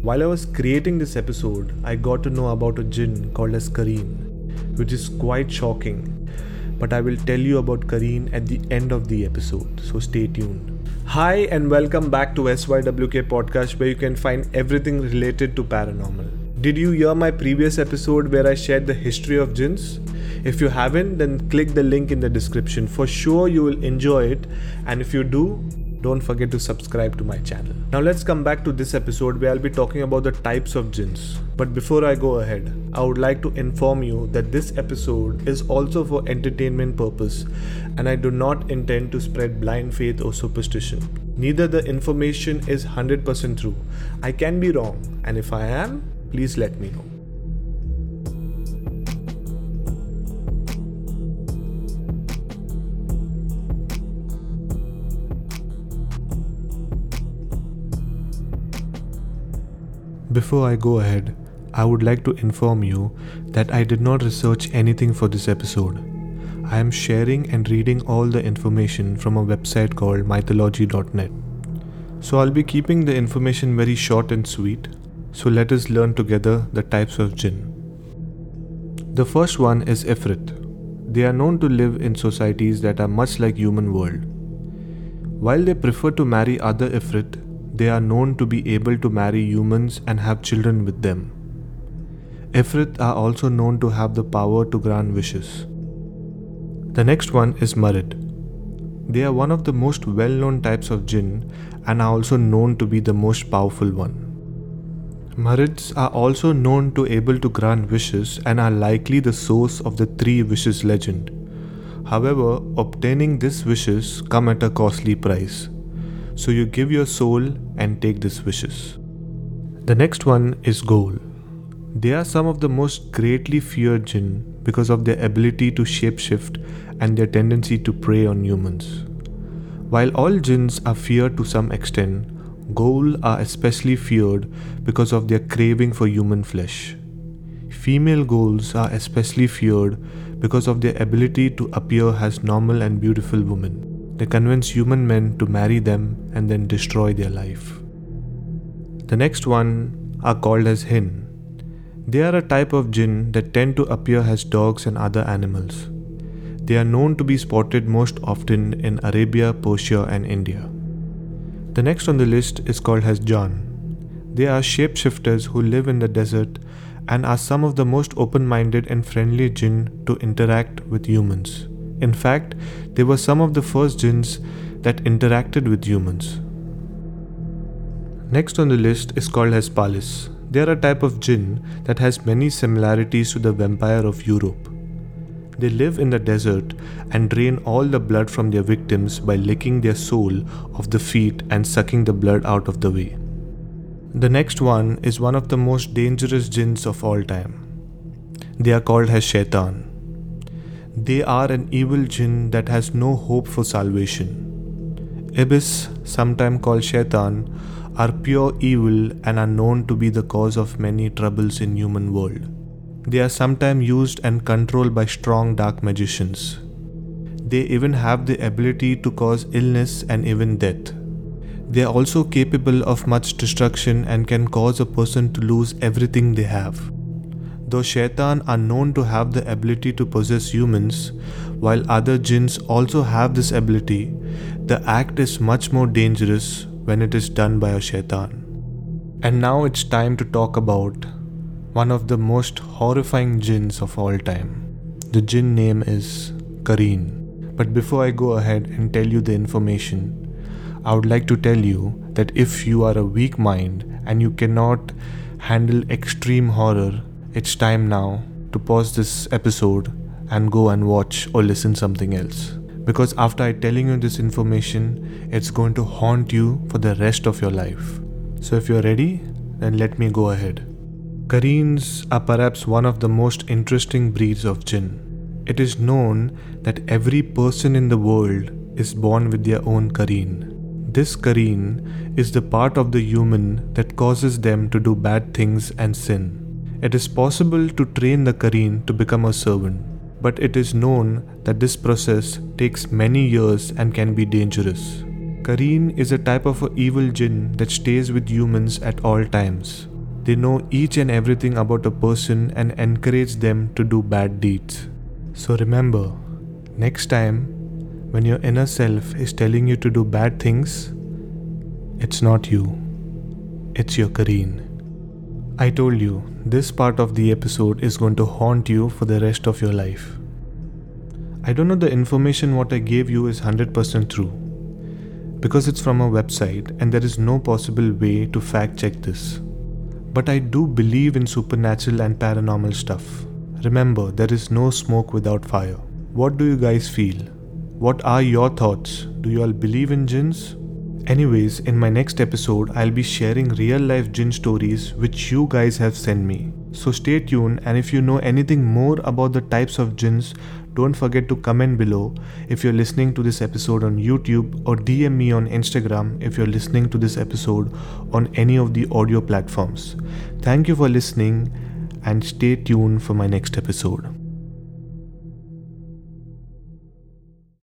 While I was creating this episode, I got to know about a jinn called as Kareen, which is quite shocking. But I will tell you about Kareen at the end of the episode, so stay tuned. Hi, and welcome back to SYWK Podcast, where you can find everything related to paranormal. Did you hear my previous episode where I shared the history of jinns? If you haven't, then click the link in the description. For sure, you will enjoy it, and if you do, don't forget to subscribe to my channel. Now, let's come back to this episode where I'll be talking about the types of jinns. But before I go ahead, I would like to inform you that this episode is also for entertainment purpose and I do not intend to spread blind faith or superstition. Neither the information is 100% true. I can be wrong, and if I am, please let me know. Before I go ahead, I would like to inform you that I did not research anything for this episode. I am sharing and reading all the information from a website called mythology.net. So I'll be keeping the information very short and sweet. So let us learn together the types of jinn. The first one is Ifrit. They are known to live in societies that are much like human world. While they prefer to marry other Ifrit, they are known to be able to marry humans and have children with them. Ifrit are also known to have the power to grant wishes. The next one is Marid. They are one of the most well known types of jinn and are also known to be the most powerful one. Marids are also known to able to grant wishes and are likely the source of the three wishes legend. However, obtaining these wishes come at a costly price. So you give your soul and take these wishes. The next one is Ghoul. They are some of the most greatly feared jinn because of their ability to shapeshift and their tendency to prey on humans. While all jinns are feared to some extent, Ghoul are especially feared because of their craving for human flesh. Female ghouls are especially feared because of their ability to appear as normal and beautiful women. They convince human men to marry them and then destroy their life. The next one are called as Hin. They are a type of jinn that tend to appear as dogs and other animals. They are known to be spotted most often in Arabia, Persia, and India. The next on the list is called as Jan. They are shapeshifters who live in the desert and are some of the most open minded and friendly jinn to interact with humans. In fact, they were some of the first jinns that interacted with humans. Next on the list is called as Palis. They are a type of jinn that has many similarities to the vampire of Europe. They live in the desert and drain all the blood from their victims by licking their sole of the feet and sucking the blood out of the way. The next one is one of the most dangerous jinns of all time. They are called as Shaitan. They are an evil jinn that has no hope for salvation. Iblis, sometimes called Shaitan, are pure evil and are known to be the cause of many troubles in human world. They are sometimes used and controlled by strong dark magicians. They even have the ability to cause illness and even death. They are also capable of much destruction and can cause a person to lose everything they have. Though shaitan are known to have the ability to possess humans, while other jinns also have this ability, the act is much more dangerous when it is done by a shaitan. And now it's time to talk about one of the most horrifying jinns of all time. The jinn name is Kareen. But before I go ahead and tell you the information, I would like to tell you that if you are a weak mind and you cannot handle extreme horror, it's time now to pause this episode and go and watch or listen something else. Because after I telling you this information, it's going to haunt you for the rest of your life. So if you're ready, then let me go ahead. Kareens are perhaps one of the most interesting breeds of jinn. It is known that every person in the world is born with their own Kareen. This Kareen is the part of the human that causes them to do bad things and sin. It is possible to train the Kareen to become a servant, but it is known that this process takes many years and can be dangerous. Kareen is a type of evil jinn that stays with humans at all times. They know each and everything about a person and encourage them to do bad deeds. So remember, next time when your inner self is telling you to do bad things, it's not you, it's your Qareen. I told you, this part of the episode is going to haunt you for the rest of your life. I don't know the information what I gave you is 100% true because it's from a website and there is no possible way to fact check this. But I do believe in supernatural and paranormal stuff. Remember, there is no smoke without fire. What do you guys feel? What are your thoughts? Do you all believe in jinns? Anyways, in my next episode, I'll be sharing real life jinn stories which you guys have sent me. So stay tuned, and if you know anything more about the types of jinns, don't forget to comment below if you're listening to this episode on YouTube or DM me on Instagram if you're listening to this episode on any of the audio platforms. Thank you for listening and stay tuned for my next episode.